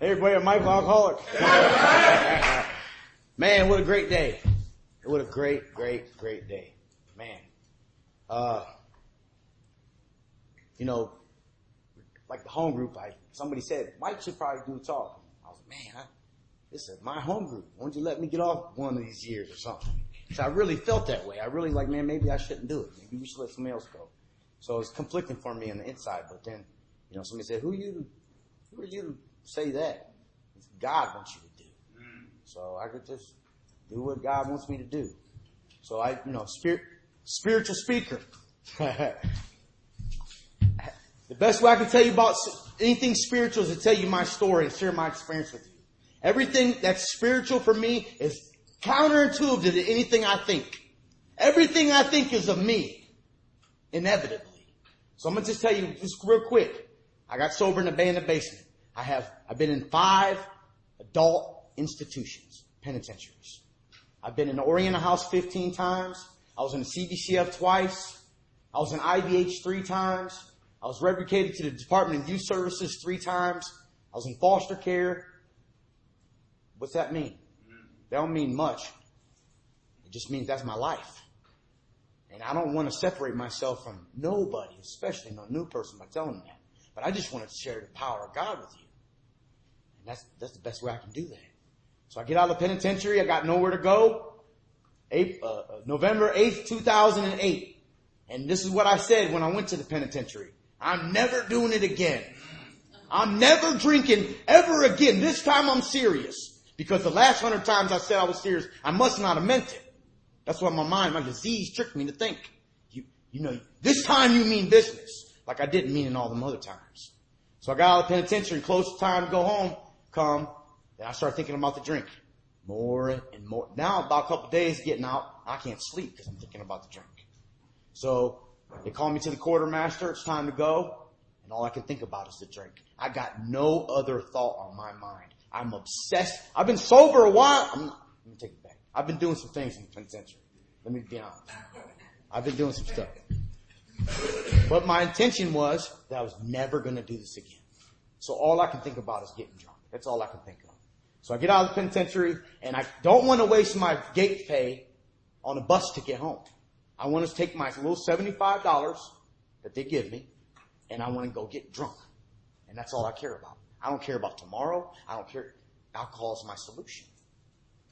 Everybody a Michael alcoholic. Man, what a great day. What a great, great, great day. Man. Uh, you know, like the home group, I, somebody said, Mike should probably do a talk. I was like, man, I, this is my home group. Why don't you let me get off one of these years or something? So I really felt that way. I really like, man, maybe I shouldn't do it. Maybe we should let somebody else go. So it was conflicting for me on the inside, but then, you know, somebody said, who you, who are you say that? It's God wants you to do. Mm. So I could just do what God wants me to do. So I, you know, spirit, spiritual speaker. the best way I can tell you about anything spiritual is to tell you my story and share my experience with you. Everything that's spiritual for me is counterintuitive to anything I think. Everything I think is of me, inevitably. So I'm gonna just tell you just real quick. I got sober in a bay in the basement. I have, I've been in five adult institutions, penitentiaries. I've been in the Oriana House 15 times. I was in the CBCF twice. I was in IBH three times. I was revocated to the Department of Youth Services three times. I was in foster care. What's that mean? That don't mean much. It just means that's my life. And I don't want to separate myself from nobody, especially no new person by telling them that. But I just want to share the power of God with you. That's, that's the best way I can do that. So I get out of the penitentiary. I got nowhere to go. April, uh, uh November 8th, 2008. And this is what I said when I went to the penitentiary. I'm never doing it again. I'm never drinking ever again. This time I'm serious. Because the last hundred times I said I was serious, I must not have meant it. That's what my mind, my disease tricked me to think. You, you know, this time you mean business. Like I didn't mean in all them other times. So I got out of the penitentiary and close time to go home come. Then I start thinking about the drink. More and more. Now about a couple days getting out, I can't sleep because I'm thinking about the drink. So they call me to the quartermaster. It's time to go. And all I can think about is the drink. I got no other thought on my mind. I'm obsessed. I've been sober a while. I'm not, let me take it back. I've been doing some things in the penitentiary. Let me be honest. I've been doing some stuff. But my intention was that I was never going to do this again. So all I can think about is getting drunk. That's all I can think of. So I get out of the penitentiary and I don't want to waste my gate pay on a bus to get home. I want to take my little $75 that they give me and I want to go get drunk. And that's all I care about. I don't care about tomorrow. I don't care. Alcohol is my solution.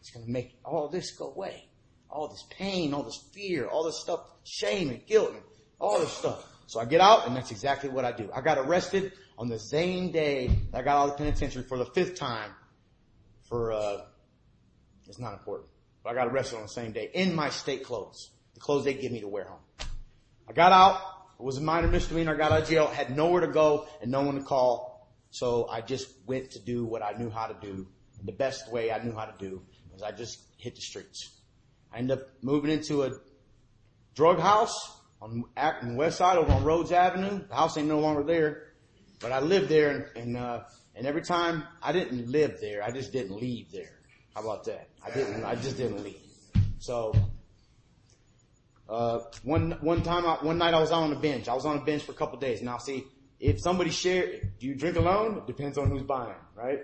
It's going to make all this go away. All this pain, all this fear, all this stuff, shame and guilt and all this stuff. So I get out and that's exactly what I do. I got arrested on the same day I got out of the penitentiary for the fifth time for, uh, it's not important, but I got arrested on the same day in my state clothes. The clothes they give me to wear home. I got out. It was a minor misdemeanor. I got out of jail, had nowhere to go and no one to call. So I just went to do what I knew how to do. The best way I knew how to do was I just hit the streets. I ended up moving into a drug house on, the west side over on Rhodes Avenue. The house ain't no longer there, but I lived there and, uh, and every time I didn't live there, I just didn't leave there. How about that? I didn't, I just didn't leave. So, uh, one, one time, I, one night I was on a bench. I was on a bench for a couple days. Now see, if somebody share, do you drink alone? It depends on who's buying, right?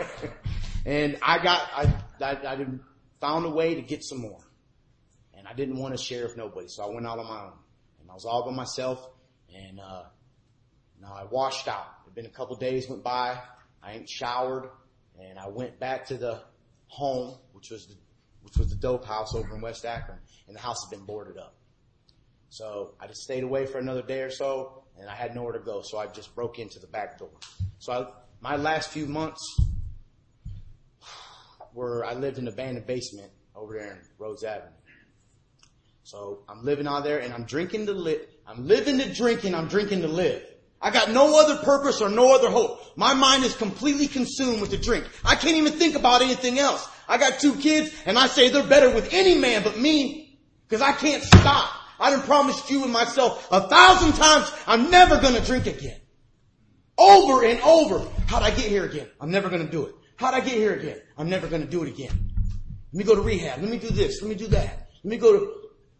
and I got, I, I, I didn't found a way to get some more. And I didn't want to share with nobody, so I went out on my own. And I was all by myself, and, uh, now uh, I washed out. It'd been a couple days went by, I ain't showered, and I went back to the home, which was the, which was the dope house over in West Akron, and the house had been boarded up. So I just stayed away for another day or so, and I had nowhere to go, so I just broke into the back door. So I, my last few months were, I lived in an abandoned basement over there in Rhodes Avenue. So I'm living out there and I'm drinking to live, I'm living to drink and I'm drinking to live. I got no other purpose or no other hope. My mind is completely consumed with the drink. I can't even think about anything else. I got two kids and I say they're better with any man but me because I can't stop. I done promised you and myself a thousand times I'm never gonna drink again. Over and over. How'd I get here again? I'm never gonna do it. How'd I get here again? I'm never gonna do it again. Let me go to rehab. Let me do this. Let me do that. Let me go to,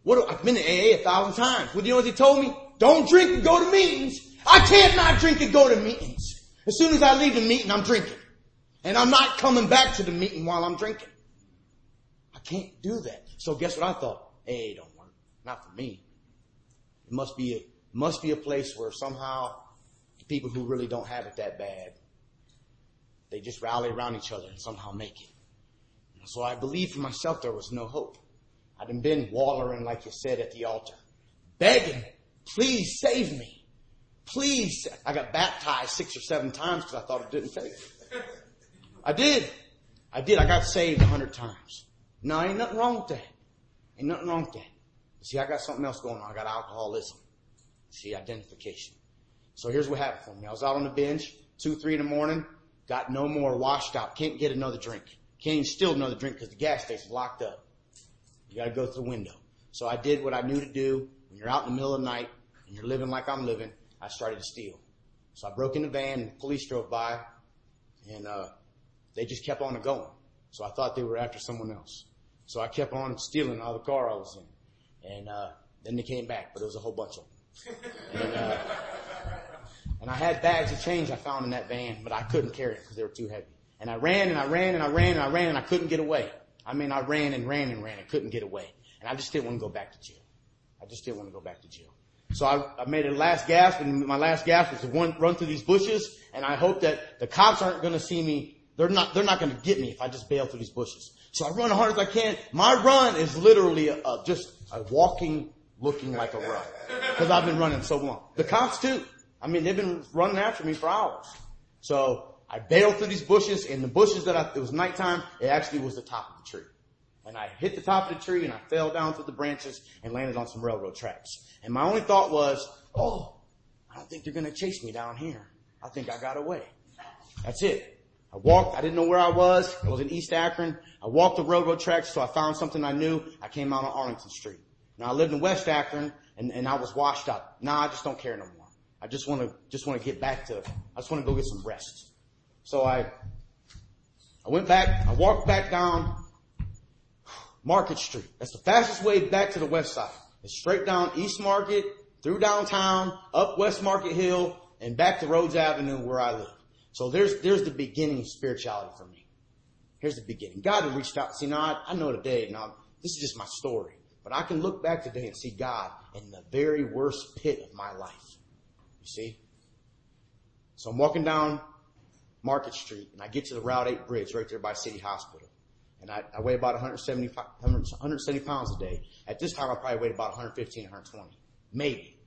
what, I've been to AA a thousand times. What do you know what they told me? Don't drink and go to meetings. I can't not drink and go to meetings. As soon as I leave the meeting, I'm drinking. And I'm not coming back to the meeting while I'm drinking. I can't do that. So guess what I thought? Hey, don't work. Not for me. It must be a, must be a place where somehow the people who really don't have it that bad, they just rally around each other and somehow make it. So I believed for myself there was no hope. I'd been wallering, like you said, at the altar, begging, please save me. Please. I got baptized six or seven times because I thought it didn't take. I did. I did. I got saved a hundred times. No, ain't nothing wrong with that. Ain't nothing wrong with that. See, I got something else going on. I got alcoholism. See, identification. So here's what happened for me. I was out on the bench, two, three in the morning, got no more washed out. Can't get another drink. Can't even steal another drink because the gas station's locked up. You gotta go through the window. So I did what I knew to do. When you're out in the middle of the night and you're living like I'm living, I started to steal. So I broke in the van and the police drove by and, uh, they just kept on going. So I thought they were after someone else. So I kept on stealing of the car I was in. And, uh, then they came back, but it was a whole bunch of them. And, uh, and I had bags of change I found in that van, but I couldn't carry it because they were too heavy. And I ran and I ran and I ran and I ran and I couldn't get away. I mean, I ran and ran and ran and couldn't get away. And I just didn't want to go back to jail. I just didn't want to go back to jail. So I, I made a last gasp and my last gasp was to one, run through these bushes and I hope that the cops aren't going to see me. They're not, they're not going to get me if I just bail through these bushes. So I run as hard as I can. My run is literally a, a, just a walking, looking like a run. Cause I've been running so long. The cops too. I mean, they've been running after me for hours. So I bailed through these bushes and the bushes that I, it was nighttime, it actually was the top of the tree. And I hit the top of the tree and I fell down through the branches and landed on some railroad tracks. And my only thought was, oh, I don't think they're gonna chase me down here. I think I got away. That's it. I walked, I didn't know where I was. I was in East Akron. I walked the railroad tracks so I found something I knew. I came out on Arlington Street. Now I lived in West Akron and, and I was washed up. Nah, I just don't care no more. I just want to, just want to get back to, I just want to go get some rest. So I, I went back, I walked back down Market Street. That's the fastest way back to the west side. It's straight down East Market, through downtown, up West Market Hill, and back to Rhodes Avenue where I live. So there's, there's the beginning of spirituality for me. Here's the beginning. God had reached out. See, now I, I know today, now this is just my story, but I can look back today and see God in the very worst pit of my life. You see? So I'm walking down Market Street and I get to the Route 8 bridge right there by City Hospital. And I, I weigh about 170, 170 pounds a day. At this time, I probably weighed about 115, 120. Maybe.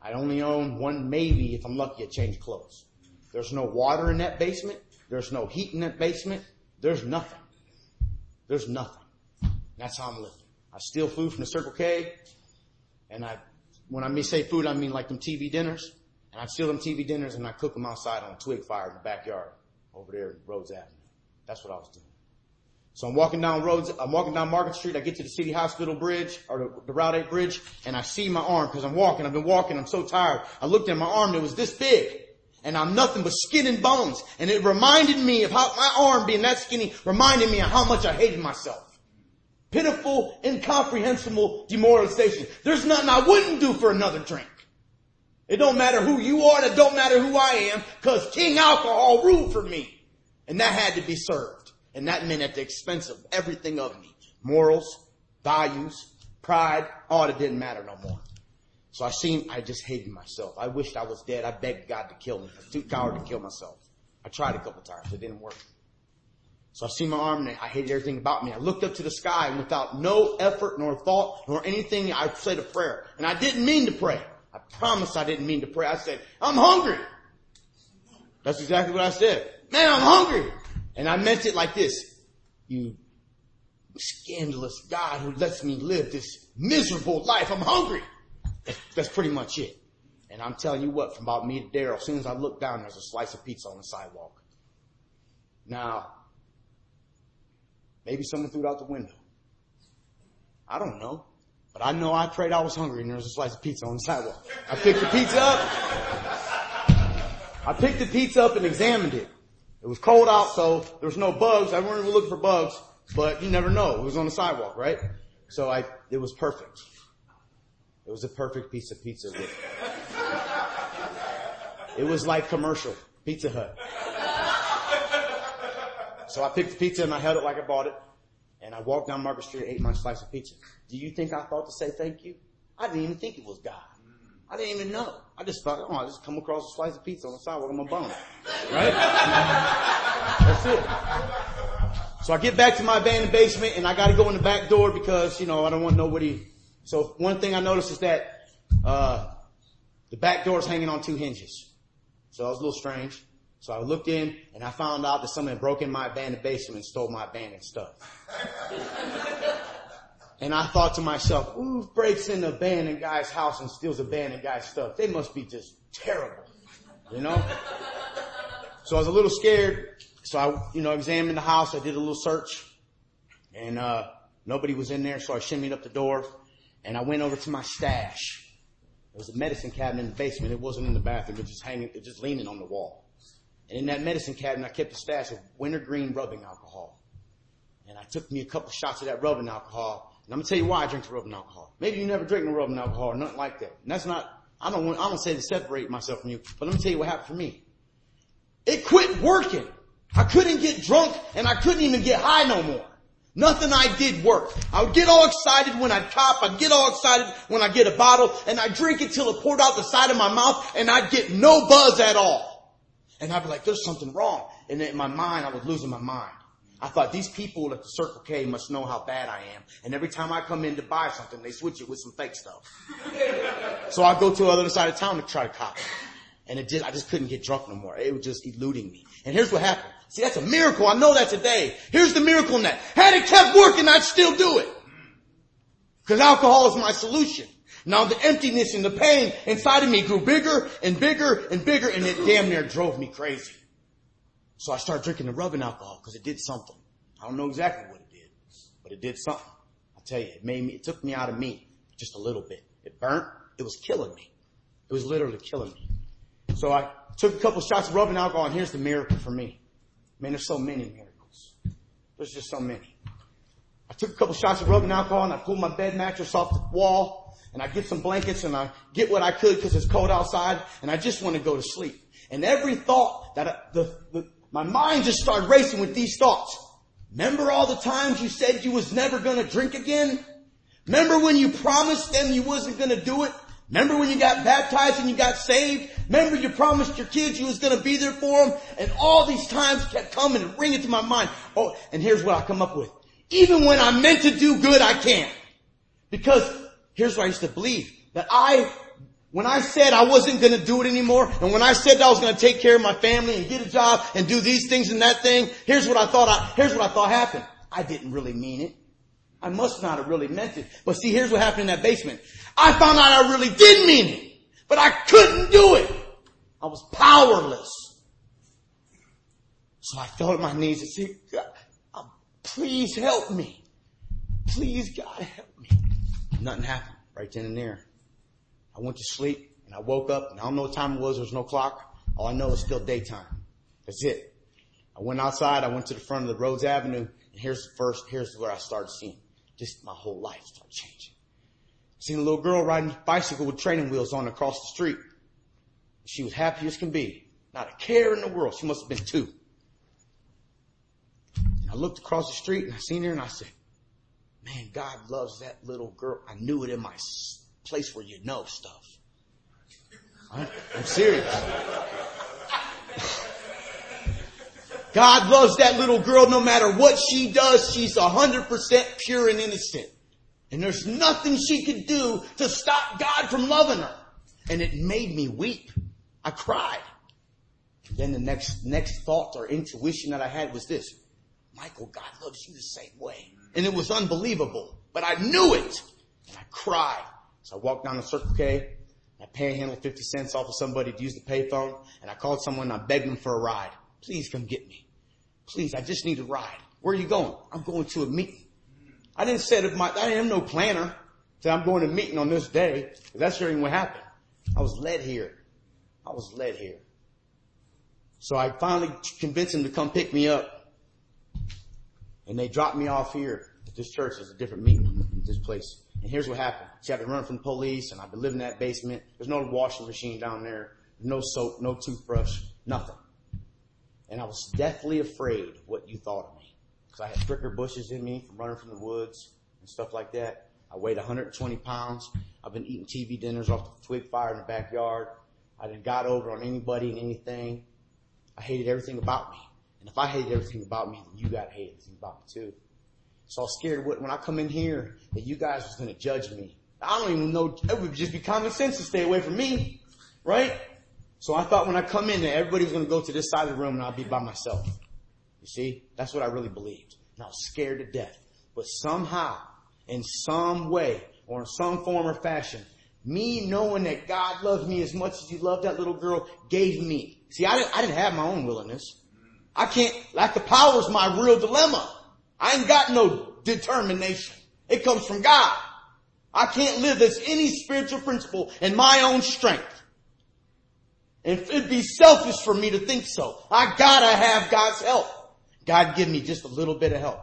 I only own one, maybe, if I'm lucky, a change clothes. There's no water in that basement. There's no heat in that basement. There's nothing. There's nothing. That's how I'm living. I steal food from the Circle K, and I, when I say food, I mean like them TV dinners. And I steal them TV dinners and I cook them outside on a twig fire in the backyard over there in Rhodes Avenue. That's what I was doing. So I'm walking down Rhodes, I'm walking down Market Street, I get to the City Hospital Bridge, or the, the Route 8 Bridge, and I see my arm, cause I'm walking, I've been walking, I'm so tired. I looked at my arm, it was this big. And I'm nothing but skin and bones. And it reminded me of how my arm being that skinny reminded me of how much I hated myself. Pitiful, incomprehensible demoralization. There's nothing I wouldn't do for another drink. It don't matter who you are, it don't matter who I am, cause King Alcohol ruled for me. And that had to be served. And that meant at the expense of everything of me. Morals, values, pride, all it didn't matter no more. So I seen, I just hated myself. I wished I was dead. I begged God to kill me. I was too coward to kill myself. I tried a couple times. It didn't work. So I seen my arm and I hated everything about me. I looked up to the sky and without no effort nor thought nor anything, I said a prayer. And I didn't mean to pray. I promise I didn't mean to pray. I said, I'm hungry. That's exactly what I said. Man, I'm hungry. And I meant it like this. You scandalous God who lets me live this miserable life. I'm hungry. That's pretty much it. And I'm telling you what, from about me to Daryl, as soon as I look down, there's a slice of pizza on the sidewalk. Now, maybe someone threw it out the window. I don't know. But I know I prayed I was hungry and there was a slice of pizza on the sidewalk. I picked the pizza up. I picked the pizza up and examined it. It was cold out, so there was no bugs. I wasn't even looking for bugs, but you never know. It was on the sidewalk, right? So I, it was perfect. It was a perfect piece of pizza with, it was like commercial, Pizza Hut. So I picked the pizza and I held it like I bought it. And I walked down Market Street, ate my slice of pizza. Do you think I thought to say thank you? I didn't even think it was God. I didn't even know. I just thought, oh, I just come across a slice of pizza on the sidewalk, I'm gonna bone it. Right? That's it. So I get back to my abandoned basement and I gotta go in the back door because, you know, I don't want nobody. So one thing I noticed is that, uh, the back door is hanging on two hinges. So that was a little strange. So I looked in and I found out that someone had broken my abandoned basement and stole my abandoned stuff. And I thought to myself, who breaks in the abandoned guy's house and steals abandoned guy's stuff? They must be just terrible. You know? So I was a little scared. So I, you know, examined the house. I did a little search and, uh, nobody was in there. So I shimmied up the door and I went over to my stash. There was a medicine cabinet in the basement. It wasn't in the bathroom. It was just hanging, it was just leaning on the wall. And in that medicine cabinet, I kept a stash of wintergreen rubbing alcohol. And I took me a couple shots of that rubbing alcohol. And I'm gonna tell you why I drink rubbing alcohol. Maybe you never drink rubbing alcohol or nothing like that. And that's not, I don't want, I don't say to separate myself from you, but let me tell you what happened for me. It quit working. I couldn't get drunk and I couldn't even get high no more. Nothing I did worked. I would get all excited when I'd cop. I'd get all excited when I get a bottle and I'd drink it till it poured out the side of my mouth and I'd get no buzz at all. And I'd be like, there's something wrong. And in my mind, I was losing my mind. I thought these people at the Circle K must know how bad I am. And every time I come in to buy something, they switch it with some fake stuff. so I go to the other side of town to try to cop. And it did, I just couldn't get drunk no more. It was just eluding me. And here's what happened. See, that's a miracle. I know that today. Here's the miracle in that. Had it kept working, I'd still do it. Cause alcohol is my solution. Now the emptiness and the pain inside of me grew bigger and bigger and bigger and it damn near drove me crazy. So I started drinking the rubbing alcohol because it did something. I don't know exactly what it did, but it did something. I'll tell you, it made me, it took me out of me just a little bit. It burnt. It was killing me. It was literally killing me. So I took a couple shots of rubbing alcohol and here's the miracle for me. Man, there's so many miracles. There's just so many. I took a couple shots of rubbing alcohol and I pulled my bed mattress off the wall and I get some blankets and I get what I could because it's cold outside and I just want to go to sleep. And every thought that I, the, the, my mind just started racing with these thoughts. Remember all the times you said you was never to drink again? Remember when you promised them you wasn't to do it? Remember when you got baptized and you got saved? Remember you promised your kids you was to be there for them? And all these times kept coming and ringing to my mind. Oh, and here's what I come up with. Even when I'm meant to do good, I can't. Because Here's what I used to believe. That I, when I said I wasn't gonna do it anymore, and when I said I was gonna take care of my family and get a job and do these things and that thing, here's what I thought I, here's what I thought happened. I didn't really mean it. I must not have really meant it. But see, here's what happened in that basement. I found out I really did mean it, but I couldn't do it. I was powerless. So I fell on my knees and said, God, um, please help me. Please God help me. Nothing happened right then and there. I went to sleep and I woke up and I don't know what time it was. There was no clock. All I know is still daytime. That's it. I went outside. I went to the front of the Rhodes Avenue and here's the first, here's where I started seeing. Just my whole life started changing. Seen a little girl riding a bicycle with training wheels on across the street. She was happy as can be. Not a care in the world. She must have been two. And I looked across the street and I seen her and I said, man, God loves that little girl. I knew it in my place where you know stuff. I'm serious. God loves that little girl no matter what she does. She's a hundred percent pure and innocent. And there's nothing she could do to stop God from loving her. And it made me weep. I cried. Then the next, next thought or intuition that I had was this. Michael, God loves you the same way. And it was unbelievable, but I knew it. And I cried. So I walked down the Circle K. I panhandled 50 cents off of somebody to use the payphone. And I called someone and I begged them for a ride. Please come get me. Please, I just need a ride. Where are you going? I'm going to a meeting. I didn't set up my, I am no planner. Say I'm going to a meeting on this day. That's really what happened. I was led here. I was led here. So I finally convinced him to come pick me up. And they dropped me off here at this church. There's a different meeting in this place. And here's what happened. See, I've been running from the police and I've been living in that basement. There's no washing machine down there. No soap, no toothbrush, nothing. And I was deathly afraid of what you thought of me. Cause I had pricker bushes in me from running from the woods and stuff like that. I weighed 120 pounds. I've been eating TV dinners off the twig fire in the backyard. I didn't got over on anybody and anything. I hated everything about me. And if I hated everything about me, then you gotta hate everything about me too. So I was scared when I come in here that you guys was gonna judge me. I don't even know, it would just be common sense to stay away from me, right? So I thought when I come in that everybody was gonna go to this side of the room and I'll be by myself. You see? That's what I really believed. And I was scared to death. But somehow, in some way, or in some form or fashion, me knowing that God loves me as much as he loved that little girl gave me. See, I didn't, I didn't have my own willingness. I can't, lack of power is my real dilemma. I ain't got no determination. It comes from God. I can't live as any spiritual principle in my own strength. And it'd be selfish for me to think so. I gotta have God's help. God give me just a little bit of help.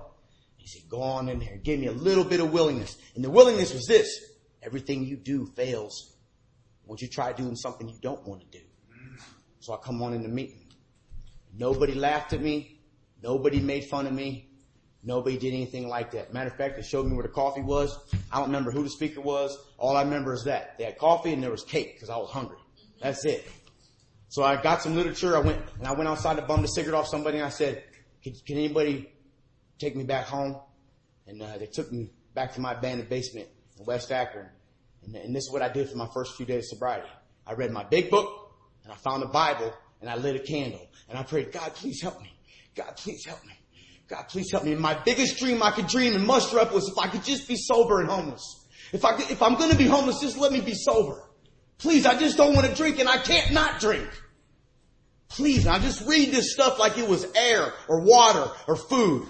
He said, go on in there. Give me a little bit of willingness. And the willingness was this. Everything you do fails once you try doing something you don't want to do. So I come on in the meeting. Nobody laughed at me. Nobody made fun of me. Nobody did anything like that. Matter of fact, they showed me where the coffee was. I don't remember who the speaker was. All I remember is that. They had coffee and there was cake because I was hungry. That's it. So I got some literature. I went and I went outside to bum the cigarette off somebody and I said, can, can anybody take me back home? And uh, they took me back to my abandoned basement in West Akron. And, and this is what I did for my first few days of sobriety. I read my big book and I found a Bible and I lit a candle and I prayed, God, please help me. God, please help me. God, please help me. My biggest dream I could dream and muster up was if I could just be sober and homeless. If I could, if I'm going to be homeless, just let me be sober. Please, I just don't want to drink and I can't not drink. Please, I just read this stuff like it was air or water or food.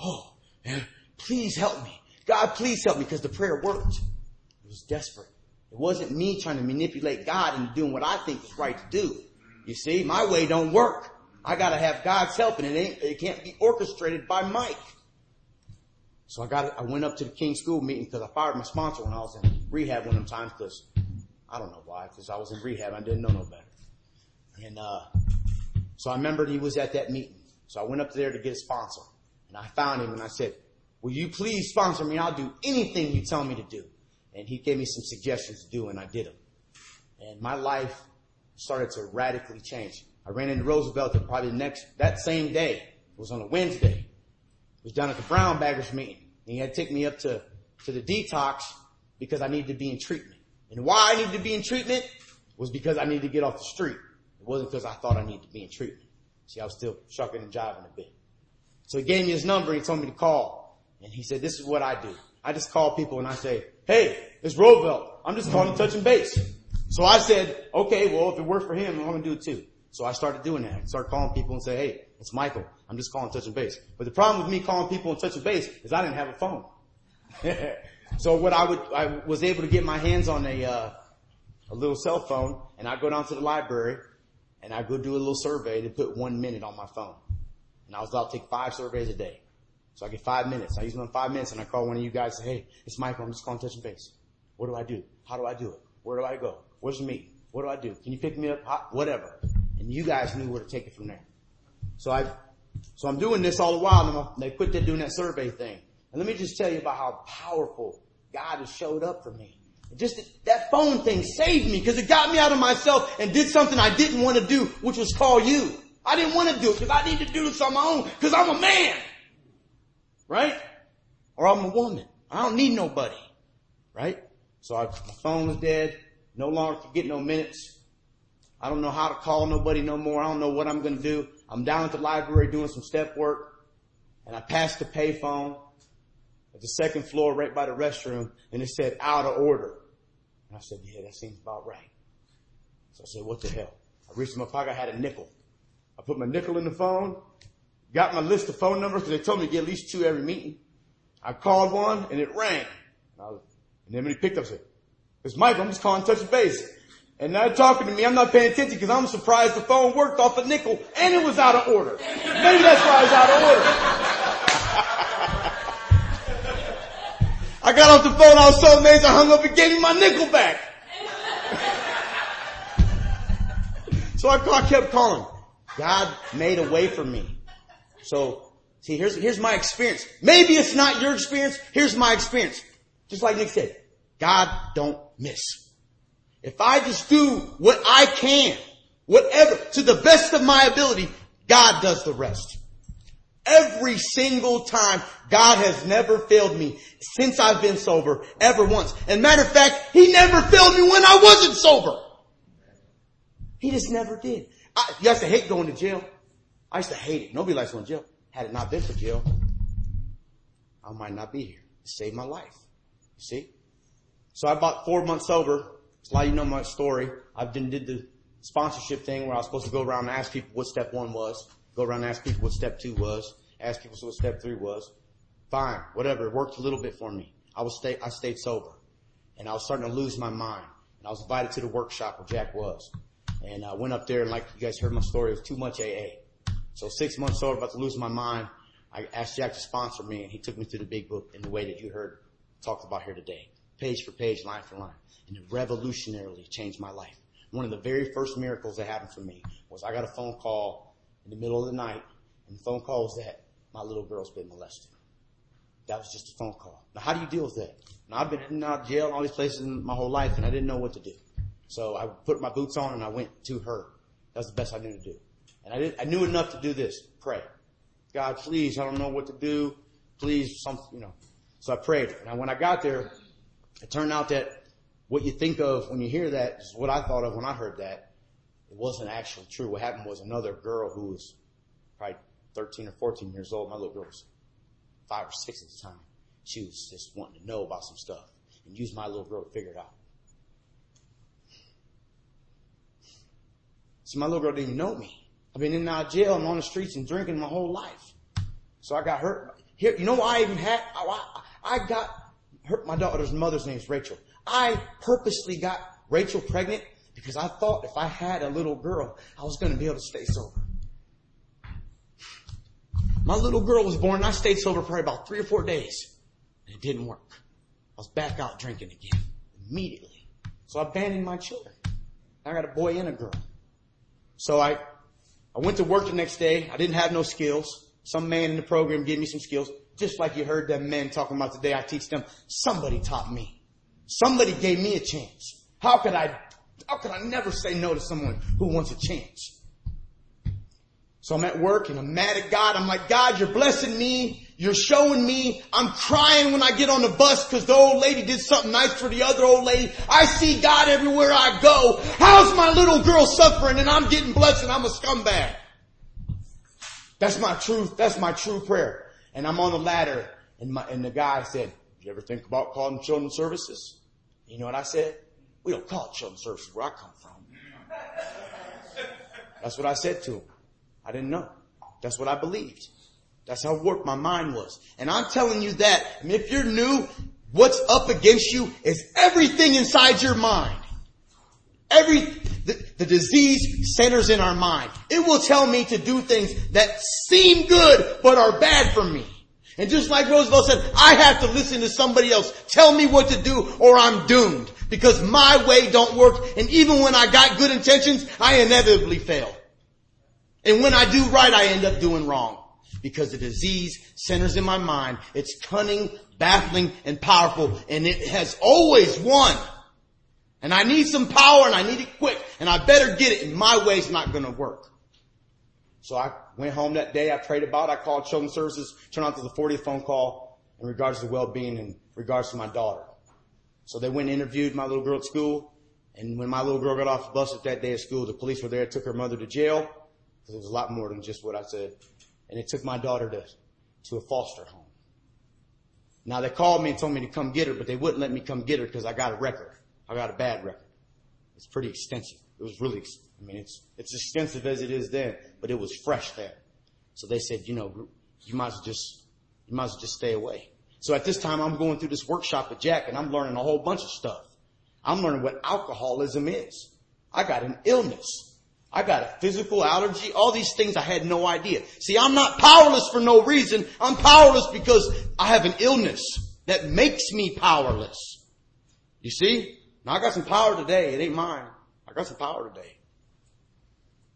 Oh, man, please help me. God, please help me because the prayer worked. It was desperate. It wasn't me trying to manipulate God into doing what I think is right to do. You see, my way don't work. I gotta have God's help and it ain't, it can't be orchestrated by Mike. So I got, I went up to the King School meeting because I fired my sponsor when I was in rehab one of them times because I don't know why, because I was in rehab. I didn't know no better. And, uh, so I remembered he was at that meeting. So I went up there to get a sponsor and I found him and I said, will you please sponsor me? I'll do anything you tell me to do. And he gave me some suggestions to do and I did them. And my life started to radically change. I ran into Roosevelt probably the next, that same day. It was on a Wednesday. It was down at the Brown Baggers meeting. And he had to take me up to, to the detox because I needed to be in treatment. And why I needed to be in treatment was because I needed to get off the street. It wasn't because I thought I needed to be in treatment. See, I was still shucking and jiving a bit. So he gave me his number and he told me to call. And he said, this is what I do. I just call people and I say, hey, it's Roosevelt. I'm just calling to touching base. So I said, okay, well, if it worked for him, I'm going to do it too. So I started doing that. I started calling people and say, hey, it's Michael. I'm just calling touching base. But the problem with me calling people and touching base is I didn't have a phone. so what I would, I was able to get my hands on a, uh, a little cell phone and I go down to the library and I go do a little survey to put one minute on my phone. And I was allowed to take five surveys a day. So I get five minutes. I use them in five minutes and I call one of you guys and say, hey, it's Michael. I'm just calling touching base. What do I do? How do I do it? Where do I go? Where's me? What do I do? Can you pick me up? Whatever. And you guys knew where to take it from there. So I, so I'm doing this all the while and they quit doing that survey thing. And let me just tell you about how powerful God has showed up for me. Just that phone thing saved me because it got me out of myself and did something I didn't want to do, which was call you. I didn't want to do it because I need to do this on my own because I'm a man. Right? Or I'm a woman. I don't need nobody. Right? So I, my phone was dead. No longer could get no minutes. I don't know how to call nobody no more. I don't know what I'm going to do. I'm down at the library doing some step work and I passed the payphone at the second floor right by the restroom and it said out of order. And I said, yeah, that seems about right. So I said, what the hell? I reached in my pocket, I had a nickel. I put my nickel in the phone, got my list of phone numbers because they told me to get at least two every meeting. I called one and it rang. And, was, and then when he picked up, I said, it's Michael, I'm just calling touch base. And now talking to me, I'm not paying attention because I'm surprised the phone worked off a nickel and it was out of order. Maybe that's why it's out of order. I got off the phone, I was so amazed I hung up and gave me my nickel back. so I, I kept calling. God made a way for me. So, see, here's, here's my experience. Maybe it's not your experience. Here's my experience. Just like Nick said, God don't miss. If I just do what I can, whatever, to the best of my ability, God does the rest. Every single time, God has never failed me since I've been sober, ever once. And matter of fact, He never failed me when I wasn't sober. He just never did. I used to hate going to jail. I used to hate it. Nobody likes going to jail. Had it not been for jail, I might not be here. It saved my life. See? So I bought four months sober. Lot of you know my story. I've been did the sponsorship thing where I was supposed to go around and ask people what step one was. Go around and ask people what step two was. Ask people what step three was. Fine, whatever. It worked a little bit for me. I was stay, I stayed sober. And I was starting to lose my mind. And I was invited to the workshop where Jack was. And I went up there and like you guys heard my story, it was too much AA. So six months sober, about to lose my mind. I asked Jack to sponsor me and he took me through the big book in the way that you heard talked about here today. Page for page, line for line. And it revolutionarily changed my life. One of the very first miracles that happened for me was I got a phone call in the middle of the night and the phone call was that my little girl's been molested. That was just a phone call. Now how do you deal with that? Now I've been in and out of jail and all these places my whole life and I didn't know what to do. So I put my boots on and I went to her. That was the best I knew to do. And I did, I knew enough to do this. Pray. God, please, I don't know what to do. Please, some, you know. So I prayed. And when I got there, it turned out that what you think of when you hear that is what I thought of when I heard that. It wasn't actually true. What happened was another girl who was probably 13 or 14 years old. My little girl was five or six at the time. She was just wanting to know about some stuff and use my little girl to figure it out. So my little girl didn't even know me. I've been in and out of jail and on the streets and drinking my whole life. So I got hurt. Here, you know why I even had, I, I got hurt. My daughter's mother's name is Rachel. I purposely got Rachel pregnant because I thought if I had a little girl, I was going to be able to stay sober. My little girl was born and I stayed sober for about three or four days. And it didn't work. I was back out drinking again immediately. So I abandoned my children. I got a boy and a girl. So I, I went to work the next day. I didn't have no skills. Some man in the program gave me some skills. Just like you heard them men talking about today, I teach them. Somebody taught me. Somebody gave me a chance. How could I, how could I never say no to someone who wants a chance? So I'm at work and I'm mad at God. I'm like, God, you're blessing me. You're showing me. I'm crying when I get on the bus because the old lady did something nice for the other old lady. I see God everywhere I go. How's my little girl suffering and I'm getting blessed and I'm a scumbag? That's my truth. That's my true prayer. And I'm on the ladder and my, and the guy said, "Did you ever think about calling children's services? You know what I said? We don't call children's services where I come from. That's what I said to him. I didn't know. That's what I believed. That's how warped my mind was. And I'm telling you that, mean, if you're new, what's up against you is everything inside your mind. Every, the, the disease centers in our mind. It will tell me to do things that seem good, but are bad for me. And just like Roosevelt said, I have to listen to somebody else tell me what to do or I'm doomed because my way don't work. And even when I got good intentions, I inevitably fail. And when I do right, I end up doing wrong. Because the disease centers in my mind. It's cunning, baffling, and powerful. And it has always won. And I need some power and I need it quick. And I better get it and my way's not gonna work. So I went home that day. I prayed about it. I called Children's Services, turned out to the 40th phone call in regards to well-being and regards to my daughter. So they went and interviewed my little girl at school. And when my little girl got off the bus at that day at school, the police were there, took her mother to jail. Because it was a lot more than just what I said. And it took my daughter to, to a foster home. Now they called me and told me to come get her, but they wouldn't let me come get her because I got a record. I got a bad record. It's pretty extensive. It was really, I mean, it's, it's extensive as it is then, but it was fresh there. So they said, you know, you might as well just, you might as well just stay away. So at this time I'm going through this workshop with Jack and I'm learning a whole bunch of stuff. I'm learning what alcoholism is. I got an illness. I got a physical allergy, all these things I had no idea. See, I'm not powerless for no reason. I'm powerless because I have an illness that makes me powerless. You see? Now I got some power today. It ain't mine. I got some power today.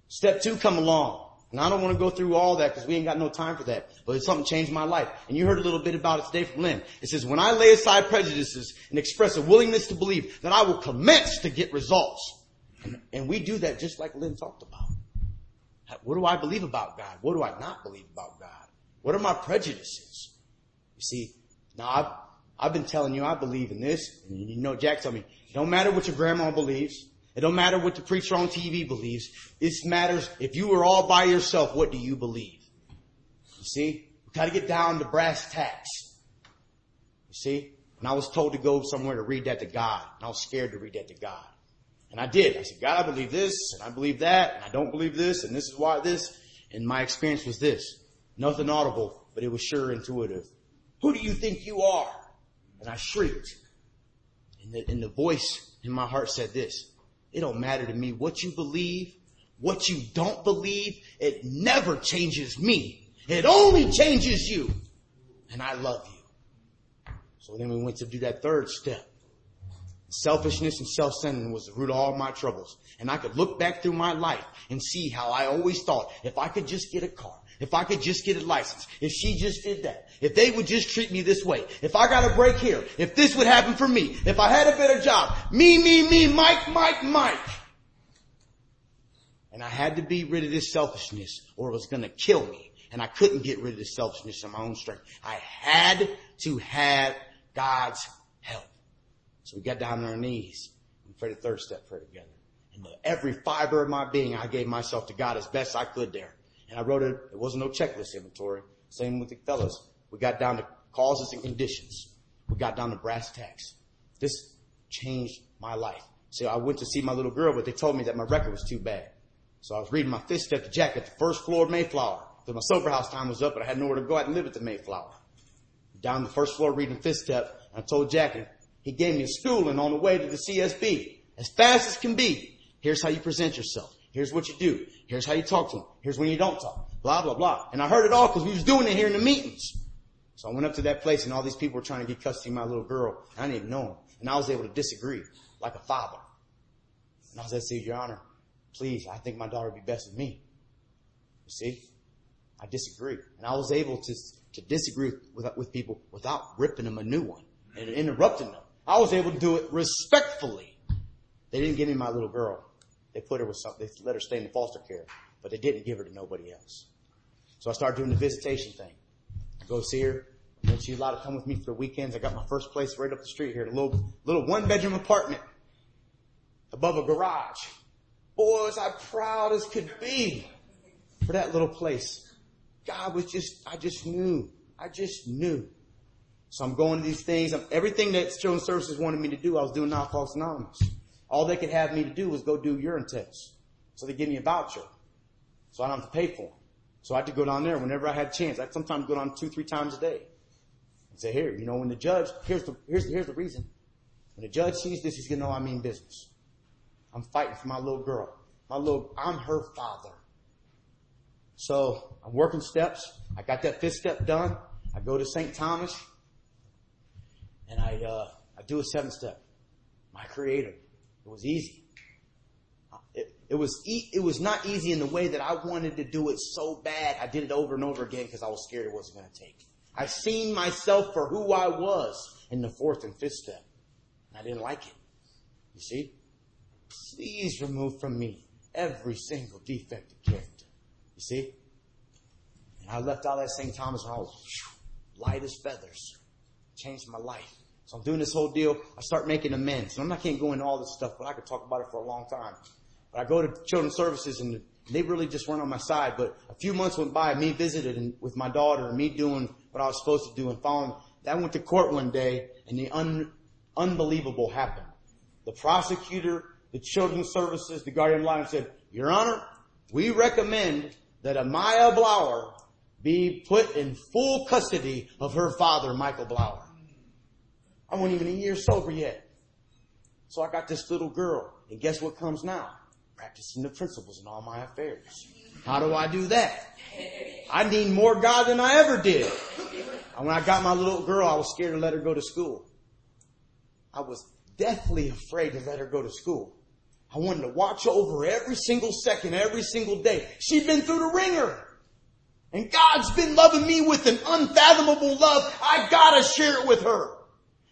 Step two come along. And I don't want to go through all that because we ain't got no time for that. But it's something changed my life. And you heard a little bit about it today from Lynn. It says, when I lay aside prejudices and express a willingness to believe, that I will commence to get results. And, and we do that just like Lynn talked about. What do I believe about God? What do I not believe about God? What are my prejudices? You see, now I've, I've been telling you I believe in this, and you know Jack told me, don't matter what your grandma believes, it don't matter what the preacher on TV believes. This matters if you were all by yourself, what do you believe? You see? We gotta get down to brass tacks. You see? And I was told to go somewhere to read that to God. And I was scared to read that to God. And I did. I said, God, I believe this, and I believe that, and I don't believe this, and this is why this. And my experience was this. Nothing audible, but it was sure intuitive. Who do you think you are? And I shrieked. And the, voice in my heart said this. It don't matter to me what you believe, what you don't believe. It never changes me. It only changes you. And I love you. So then we went to do that third step. Selfishness and self-centeredness was the root of all my troubles. And I could look back through my life and see how I always thought, if I could just get a car, if I could just get a license, if she just did that, if they would just treat me this way, if I got a break here, if this would happen for me, if I had a better job, me, me, me, Mike, Mike, Mike. And I had to be rid of this selfishness or it was gonna kill me. And I couldn't get rid of this selfishness in my own strength. I had to have God's help. So we got down on our knees. We prayed a third step prayer together. And every fiber of my being, I gave myself to God as best I could there. And I wrote it, it wasn't no checklist inventory. Same with the fellas. We got down to causes and conditions. We got down to brass tacks. This changed my life. So I went to see my little girl, but they told me that my record was too bad. So I was reading my fifth step to Jack at the first floor of Mayflower. Because my sober house time was up, but I had nowhere to go I out and live at the Mayflower. Down the first floor reading fifth step, and I told Jack, he gave me a schooling on the way to the CSB. As fast as can be. Here's how you present yourself. Here's what you do. Here's how you talk to them. Here's when you don't talk. Blah, blah, blah. And I heard it all because we was doing it here in the meetings. So I went up to that place and all these people were trying to get custody of my little girl. I didn't even know them. And I was able to disagree like a father. And I was able to say, Your Honor, please, I think my daughter would be best with me. You see? I disagree. And I was able to, to disagree with, with people without ripping them a new one and interrupting them. I was able to do it respectfully. They didn't give me my little girl. They put her with something, they let her stay in the foster care, but they didn't give her to nobody else. So I started doing the visitation thing. I go see her. And she's allowed to come with me for the weekends. I got my first place right up the street here, a little, little one bedroom apartment above a garage. Boy, was I proud as could be for that little place. God was just, I just knew. I just knew. So I'm going to these things. everything that Children's Services wanted me to do, I was doing Alcoholics Anonymous. All they could have me to do was go do urine tests. So they give me a voucher. So I don't have to pay for them. So I had to go down there whenever I had a chance. I'd sometimes go down two, three times a day. And say, here, you know, when the judge, here's the, here's, here's the reason. When the judge sees this, he's gonna know I mean business. I'm fighting for my little girl. My little, I'm her father. So I'm working steps. I got that fifth step done. I go to St. Thomas and I, uh, I do a seventh step. My creator. It was easy. It, it was e- it was not easy in the way that I wanted to do it so bad. I did it over and over again because I was scared it wasn't going to take. I seen myself for who I was in the fourth and fifth step. And I didn't like it. You see? Please remove from me every single defective character. You see? And I left out that St. Thomas and I was light as feathers. Changed my life. So I'm doing this whole deal. I start making amends. And I'm not can't go into all this stuff, but I could talk about it for a long time. But I go to children's services and they really just weren't on my side. But a few months went by, me visited and, with my daughter and me doing what I was supposed to do and following. I went to court one day and the un, unbelievable happened. The prosecutor, the children's services, the guardian line said, Your Honor, we recommend that Amaya Blower be put in full custody of her father, Michael Blower. I wasn't even a year sober yet. So I got this little girl. And guess what comes now? Practicing the principles in all my affairs. How do I do that? I need more God than I ever did. And when I got my little girl, I was scared to let her go to school. I was deathly afraid to let her go to school. I wanted to watch over every single second, every single day. She'd been through the ringer. And God's been loving me with an unfathomable love. I gotta share it with her.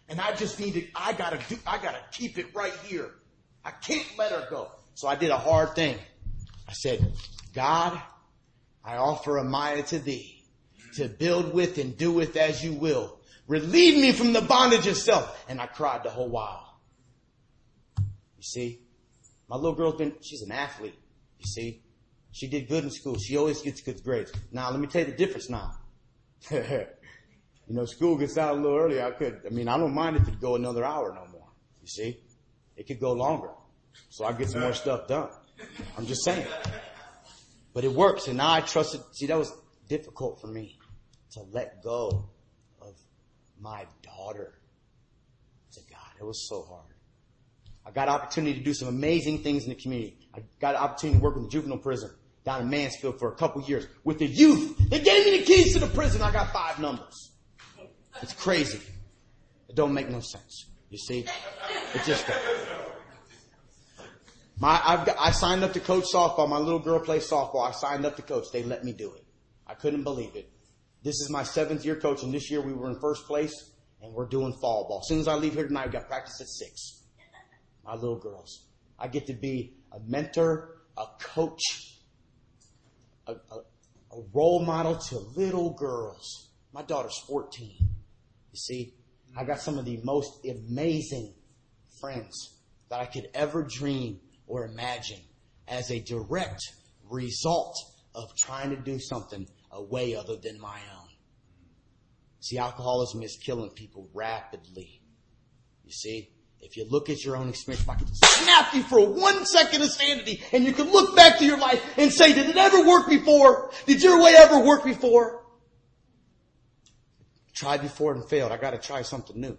And I just need to, I gotta do, I gotta keep it right here. I can't let her go. So I did a hard thing. I said, God, I offer Amaya to thee to build with and do with as you will. Relieve me from the bondage of self. And I cried the whole while. You see, my little girl's been, she's an athlete. You see, she did good in school. She always gets good grades. Now, let me tell you the difference now. you know, school gets out a little early. I could, I mean, I don't mind if it go another hour no more. You see, it could go longer. So I get some more stuff done. I'm just saying. But it works. And now I trust it. See, that was difficult for me to let go of my daughter to God. It was so hard. I got opportunity to do some amazing things in the community. I got opportunity to work in the juvenile prison down in Mansfield for a couple years with the youth. They gave me the keys to the prison. I got five numbers. It's crazy. It don't make no sense. You see? It just does. My, I've got, I signed up to coach softball. My little girl plays softball. I signed up to coach. They let me do it. I couldn't believe it. This is my seventh year coaching. This year we were in first place and we're doing fall ball. As soon as I leave here tonight, we got practice at six. My little girls. I get to be a mentor, a coach, a, a, a role model to little girls. My daughter's 14. You see, I got some of the most amazing friends that I could ever dream or imagine as a direct result of trying to do something a way other than my own. See, alcoholism is killing people rapidly. You see, if you look at your own experience, if I could snap you for one second of sanity and you can look back to your life and say, did it ever work before? Did your way ever work before? Tried before and failed. I gotta try something new.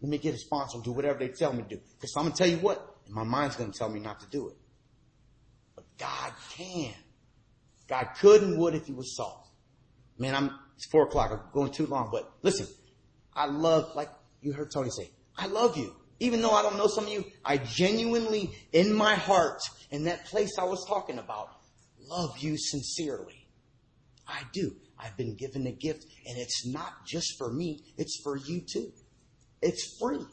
Let me get a sponsor and do whatever they tell me to do. Cause I'm gonna tell you what, my mind's going to tell me not to do it. But God can. God could and would if he was soft. Man, I'm, it's four o'clock. I'm going too long, but listen, I love, like you heard Tony say, I love you. Even though I don't know some of you, I genuinely, in my heart, in that place I was talking about, love you sincerely. I do. I've been given a gift and it's not just for me, it's for you too. It's free.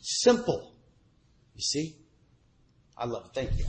Simple. You see? I love it. Thank you.